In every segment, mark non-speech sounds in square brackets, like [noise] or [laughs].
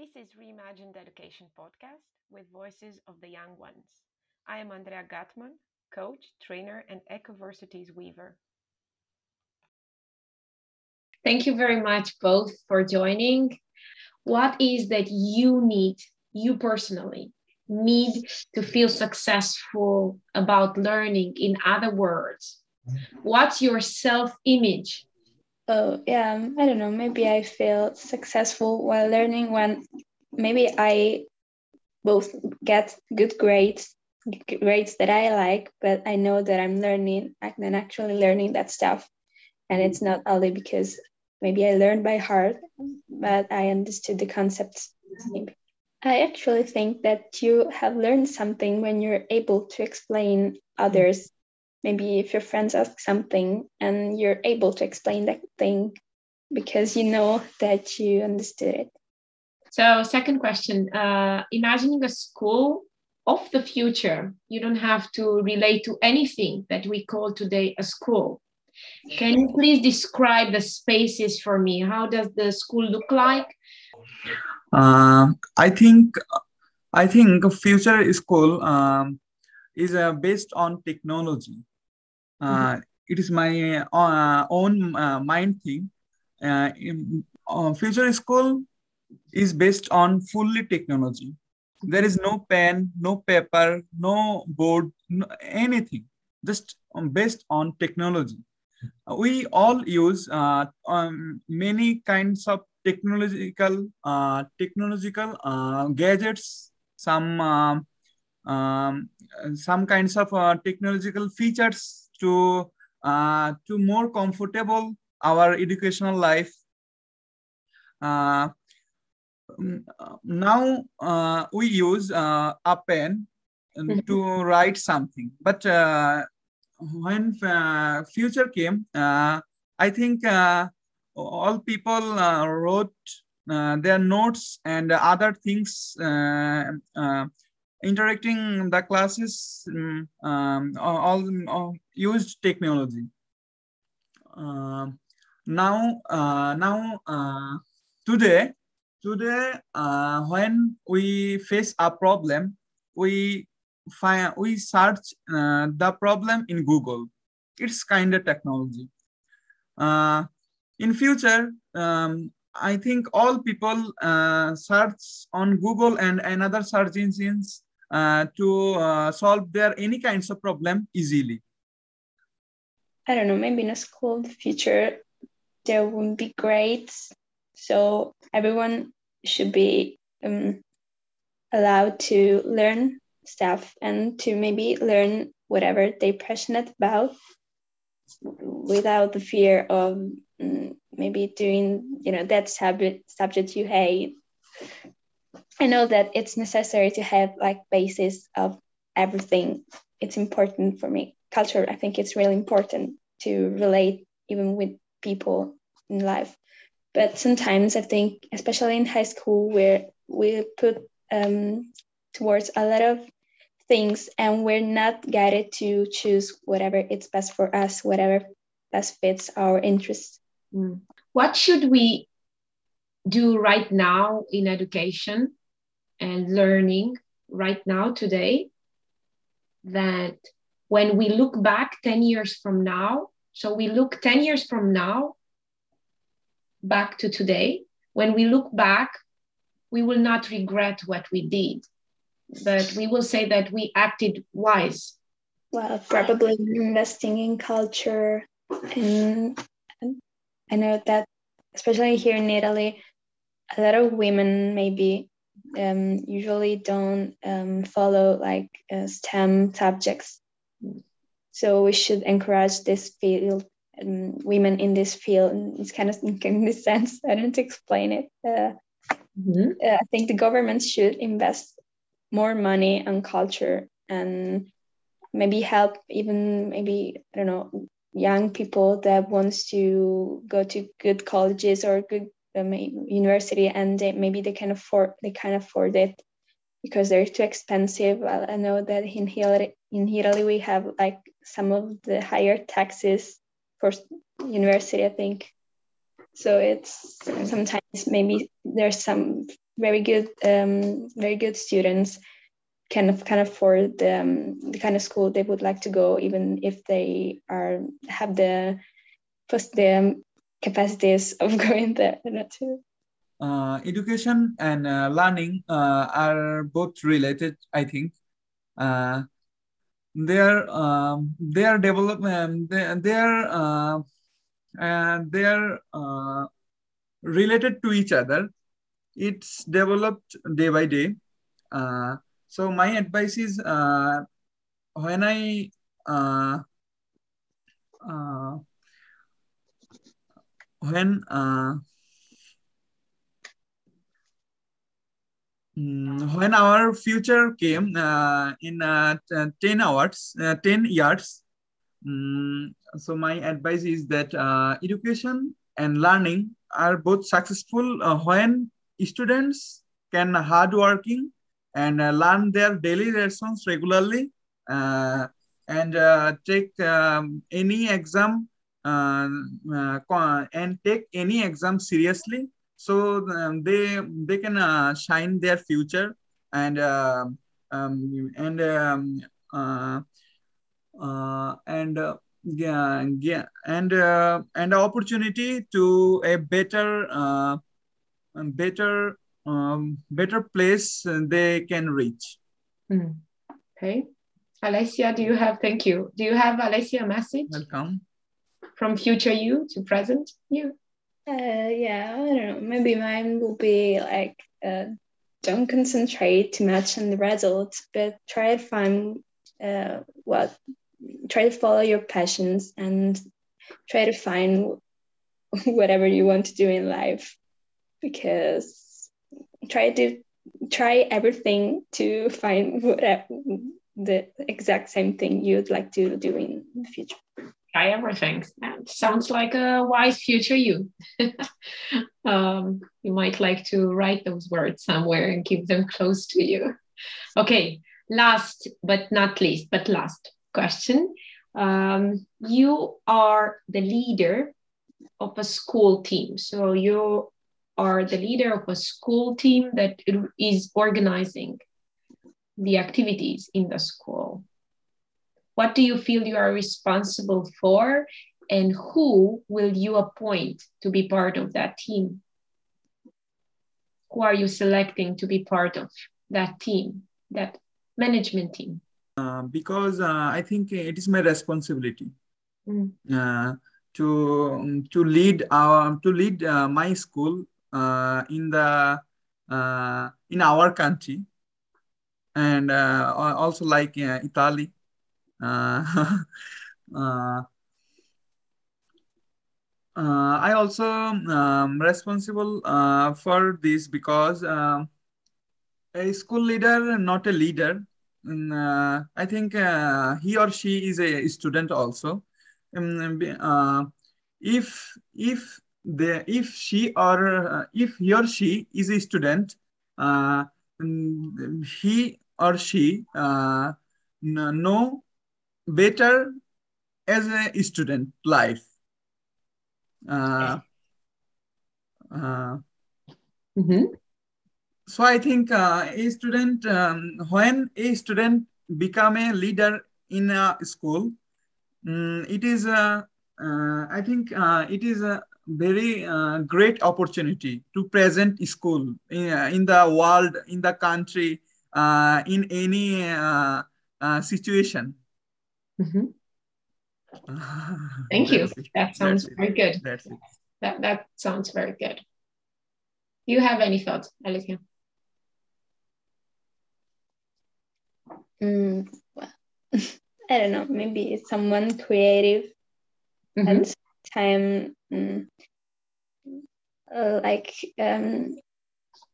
This is Reimagined Education podcast with voices of the young ones. I am Andrea Gatman, coach, trainer, and Ecoversities weaver. Thank you very much both for joining. What is that you need, you personally, need to feel successful about learning? In other words, mm-hmm. what's your self image Oh, yeah, I don't know. Maybe I feel successful while learning when maybe I both get good grades, grades that I like, but I know that I'm learning and actually learning that stuff. And it's not only because maybe I learned by heart, but I understood the concepts. Maybe. I actually think that you have learned something when you're able to explain others maybe if your friends ask something and you're able to explain that thing because you know that you understood it. So second question uh, imagining a school of the future. You don't have to relate to anything that we call today a school. Can you please describe the spaces for me? How does the school look like? Uh, i think i think a future school um, is uh, based on technology. Uh, it is my uh, own uh, mind thing. In, future school is based on fully technology. There is no pen, no paper, no board, no, anything. Just um, based on technology. We all use uh, um, many kinds of technological uh, technological uh, gadgets. Some um, um some kinds of technological features to uh, to more comfortable our educational life. Uh, mm, now uh, we use uh, a pen mm-hmm. [laughs] to write something, but uh, when uh, future came, I think all people wrote their notes and other things interacting the classes mm, um, all, all, used technology. Uh, now uh, now uh, today today uh, when we face a problem we find we search uh, the problem in google. It's kind of technology. Uh, in future um, i think all people search on google and another search engines to uh, solve their any kinds of problem easily? I don't know, maybe in a school future there won't be grades. So everyone should be um, allowed to learn stuff and to maybe learn whatever they're passionate about without the fear of um, maybe doing, you know, that subject, subject you hate I know that it's necessary to have like basis of everything. It's important for me. Culture, I think it's really important to relate even with people in life. But sometimes I think, especially in high school, where we put um, towards a lot of things and we're not guided to choose whatever it's best for us, whatever best fits our interests. Mm. What should we do right now in education and learning right now, today, that when we look back 10 years from now, so we look 10 years from now back to today, when we look back, we will not regret what we did, but we will say that we acted wise. Well, probably investing in culture. And, I know that, especially here in Italy, a lot of women maybe um, usually don't um, follow like uh, STEM subjects. So we should encourage this field, um, women in this field. And It's kind of [laughs] in this sense. I don't explain it. Uh, mm-hmm. uh, I think the government should invest more money on culture and maybe help even maybe I don't know young people that wants to go to good colleges or good university and they, maybe they can afford they can afford it because they're too expensive. I know that in Italy, in Italy we have like some of the higher taxes for university. I think so. It's sometimes maybe there's some very good um, very good students can can afford the, um, the kind of school they would like to go even if they are have the the capacities of [laughs] going there too. Uh, education and uh, learning uh, are both related i think. Uh, they are um, they are development they, they are uh, uh, related to each other. It's developed day by day. So my advice is when i when Mm, when our future came uh, in uh, 10 hours, uh, 10 years, um, so my advice is that uh, education and learning are both successful uh, when students can hard working and uh, learn their daily lessons regularly and take um, any exam and take any exam seriously so um, they they can uh, shine their future and uh, um, and um, uh, uh and uh, yeah, yeah and uh, and opportunity to a better uh, better um, better place they can reach. Mm. okay. Alessia, do you have thank you. Do you have Alessia a message? Welcome from future you to present you? Uh, yeah, I don't know. Maybe mine will be like uh, don't concentrate too much on the results, but try to find uh, what, try to follow your passions and try to find [laughs] whatever you want to do in life. Because try to try everything to find [laughs] whatever the exact same thing you'd like to do in the future try everything. Sounds like a wise future you. [laughs] um, you might like to write those words somewhere and keep them close to you. Okay, last but not least, but last question. Um, you are the leader of a school team. So you are the leader of a school team that is organizing the activities in the school what do you feel you are responsible for? And who will you appoint to be part of that team? Who are you selecting to be part of that team, that management team? Uh, because uh, I think it is my responsibility mm. uh, to to lead our to lead uh, my school uh, in the uh, in our country and also like Italy uh, [laughs] uh, uh, I also um, responsible uh, for this because uh, a school leader, not a leader. And, uh, I think he or she is a student also. Um, if if the if she or if he or she is a student, he or she know better as a student life. Uh, uh, mm-hmm. So I think uh, a student, um, when a student become a leader in a school, um, it is, uh, uh, I think uh, it is a very great opportunity to present school in, in the world, in the country, in any situation. Mm-hmm. Thank you. That sounds very good. That's it. That that sounds very good. Do you have any thoughts, Alicia? Mm, well, [laughs] I don't know. Maybe it's someone creative mm-hmm. and time mm, like um,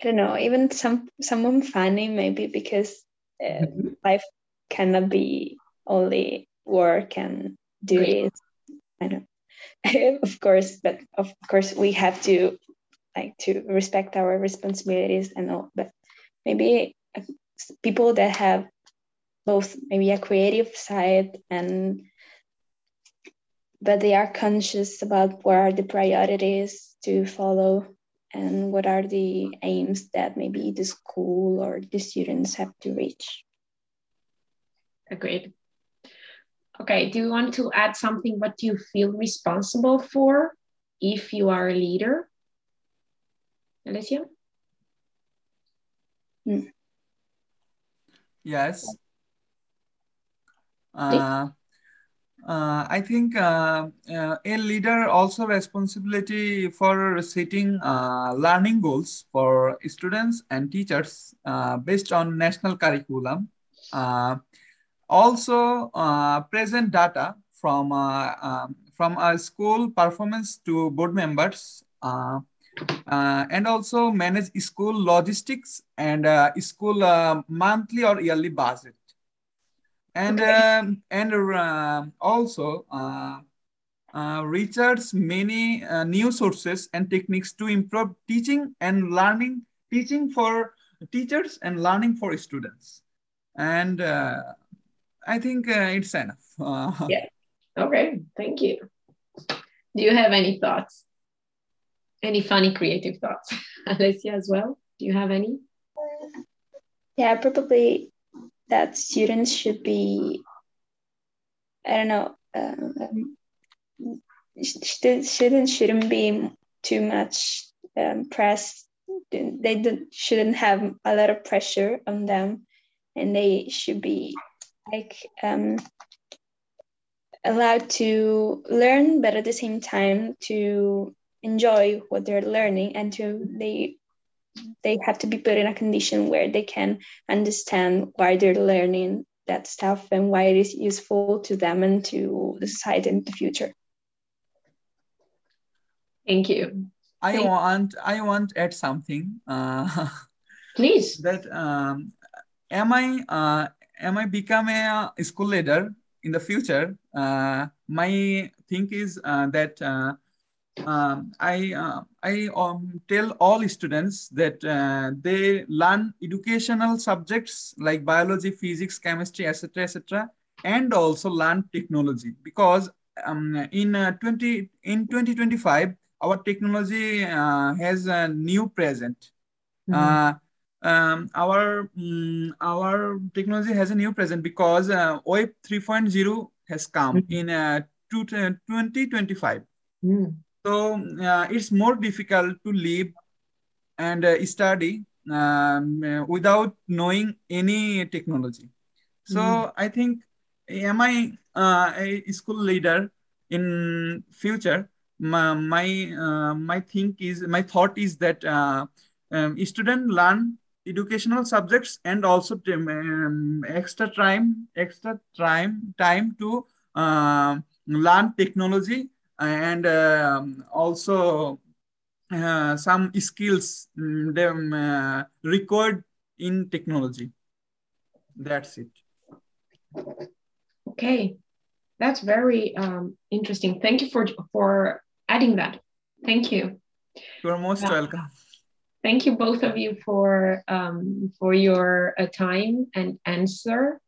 I don't know. Even some someone funny maybe because uh, mm-hmm. life cannot be only work and duties. I don't [laughs] of course, but of course we have to like to respect our responsibilities and all. But maybe people that have both maybe a creative side and but they are conscious about what are the priorities to follow and what are the aims that maybe the school or the students have to reach. Agreed. Okay, do you want to add something what do you feel responsible for if you are a leader? Alessia? Mm. Yes. Uh, uh, I think uh, uh, a leader also responsibility for setting uh, learning goals for students and teachers uh, based on national curriculum. Also present data from um, from a school performance to board members uh, and also manage school logistics and uh, school uh, monthly or yearly budget. And, okay. Um, and uh, also uh, uh, research many new sources and techniques to improve teaching and learning, teaching for teachers and learning for students. And I think it's enough. [laughs] yeah. Okay. Thank you. Do you have any thoughts? any funny creative thoughts [laughs] alessia as well do you have any yeah probably that students should be i don't know um, students shouldn't be too much um, pressed they shouldn't have a lot of pressure on them and they should be like um, allowed to learn but at the same time to enjoy what they're learning and to they they have to be put in a condition where they can understand why they're learning that stuff and why it is useful to them and to the society in the future. Thank you. I thank want i want add something uh, [laughs] please. that um, am i uh, am i become a school leader in the future uh, my think is uh, that uh, um, I uh, I um, tell all students that uh, they learn educational subjects like biology, physics, chemistry, etc., etc., and also learn technology because um, in uh, 20 in 2025 our technology uh, has a new present. Mm -hmm. Um, our um, our technology has a new present because uh, Web 3.0 has come mm -hmm. in uh, 2025. Mm. So uh, it's more difficult to live and uh, study um, uh, without knowing any technology. So mm. I think, am I uh, a school leader in future? My my, uh, my think is my thought is that uh, um, student learn educational subjects and also um, extra time extra time time to learn technology and um, also uh, some skills mm, them uh, required in technology. That's it. Okay, that's very um, interesting. Thank you for for adding that. Thank you. You're most welcome. Thank you both of you for um, for your uh, time and answer